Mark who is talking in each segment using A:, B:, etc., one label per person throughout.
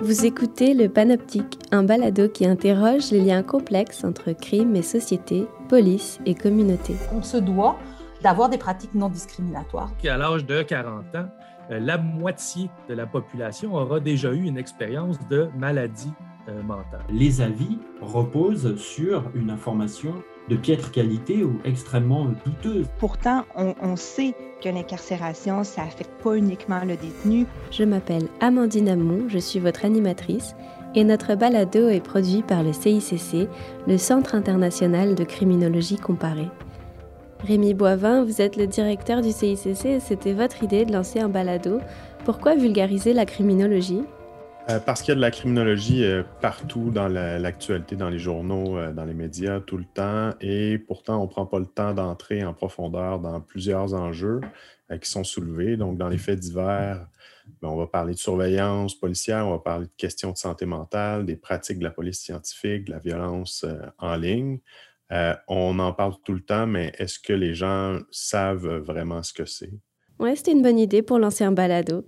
A: Vous écoutez Le Panoptique, un balado qui interroge les liens complexes entre crime et société, police et communauté.
B: On se doit d'avoir des pratiques non discriminatoires.
C: À l'âge de 40 ans, euh, la moitié de la population aura déjà eu une expérience de maladie euh, mentale.
D: Les avis reposent sur une information de piètre qualité ou extrêmement douteuse.
E: Pourtant, on, on sait que l'incarcération, ça affecte pas uniquement le détenu.
A: Je m'appelle Amandine Amon, je suis votre animatrice et notre balado est produit par le CICC, le Centre international de criminologie comparée. Rémi Boivin, vous êtes le directeur du CICC et c'était votre idée de lancer un balado. Pourquoi vulgariser la criminologie?
F: Euh, parce qu'il y a de la criminologie euh, partout dans l'actualité, dans les journaux, euh, dans les médias, tout le temps, et pourtant on ne prend pas le temps d'entrer en profondeur dans plusieurs enjeux qui sont soulevés. Donc, dans les faits divers, ben, on va parler de surveillance policière, on va parler de questions de santé mentale, des pratiques de la police scientifique, de la violence en ligne. on en parle tout le temps, mais est-ce que les gens savent vraiment ce que c'est?
A: Oui, c'était une bonne idée pour lancer un balado.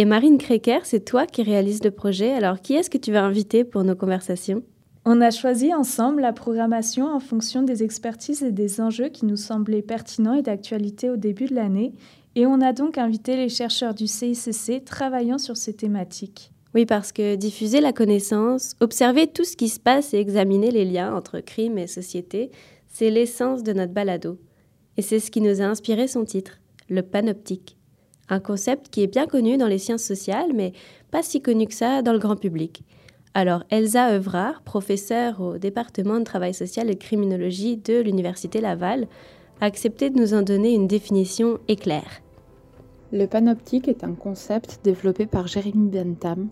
A: Et Marine Créquer, c'est toi qui réalises le projet. Alors, qui est-ce que tu vas inviter pour nos conversations?
G: On a choisi ensemble la programmation en fonction des expertises et des enjeux qui nous semblaient pertinents et d'actualité au début de l'année. Et on a donc invité les chercheurs du CICC travaillant sur ces thématiques.
A: Oui, parce que diffuser la connaissance, observer tout ce qui se passe et examiner les liens entre crime et société, c'est l'essence de notre balado. Et c'est ce qui nous a inspiré son titre, le panoptique un concept qui est bien connu dans les sciences sociales, mais pas si connu que ça dans le grand public. Alors Elsa Evrard, professeure au département de travail social et criminologie de l'Université Laval, a accepté de nous en donner une définition éclair.
H: Le panoptique est un concept développé par Jeremy Bentham,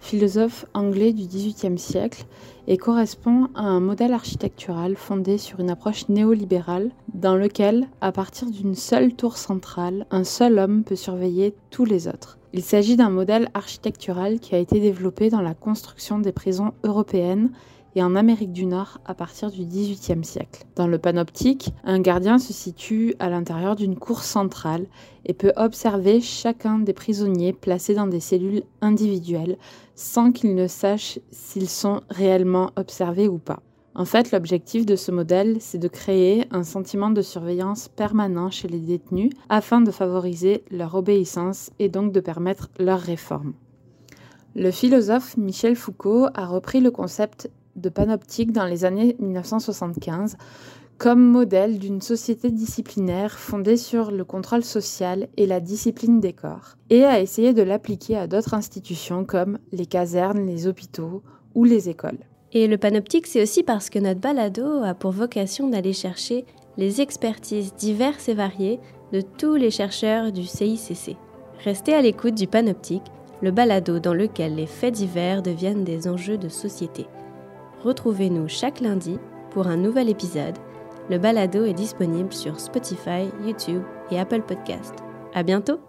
H: philosophe anglais du XVIIIe siècle, et correspond à un modèle architectural fondé sur une approche néolibérale dans lequel, à partir d'une seule tour centrale, un seul homme peut surveiller tous les autres. Il s'agit d'un modèle architectural qui a été développé dans la construction des prisons européennes en Amérique du Nord à partir du XVIIIe siècle. Dans le panoptique, un gardien se situe à l'intérieur d'une cour centrale et peut observer chacun des prisonniers placés dans des cellules individuelles sans qu'il ne sache s'ils sont réellement observés ou pas. En fait, l'objectif de ce modèle, c'est de créer un sentiment de surveillance permanent chez les détenus afin de favoriser leur obéissance et donc de permettre leur réforme. Le philosophe Michel Foucault a repris le concept de panoptique dans les années 1975 comme modèle d'une société disciplinaire fondée sur le contrôle social et la discipline des corps, et a essayé de l'appliquer à d'autres institutions comme les casernes, les hôpitaux ou les écoles.
A: Et le panoptique, c'est aussi parce que notre balado a pour vocation d'aller chercher les expertises diverses et variées de tous les chercheurs du CICC. Restez à l'écoute du panoptique, le balado dans lequel les faits divers deviennent des enjeux de société. Retrouvez-nous chaque lundi pour un nouvel épisode. Le balado est disponible sur Spotify, YouTube et Apple Podcast. À bientôt!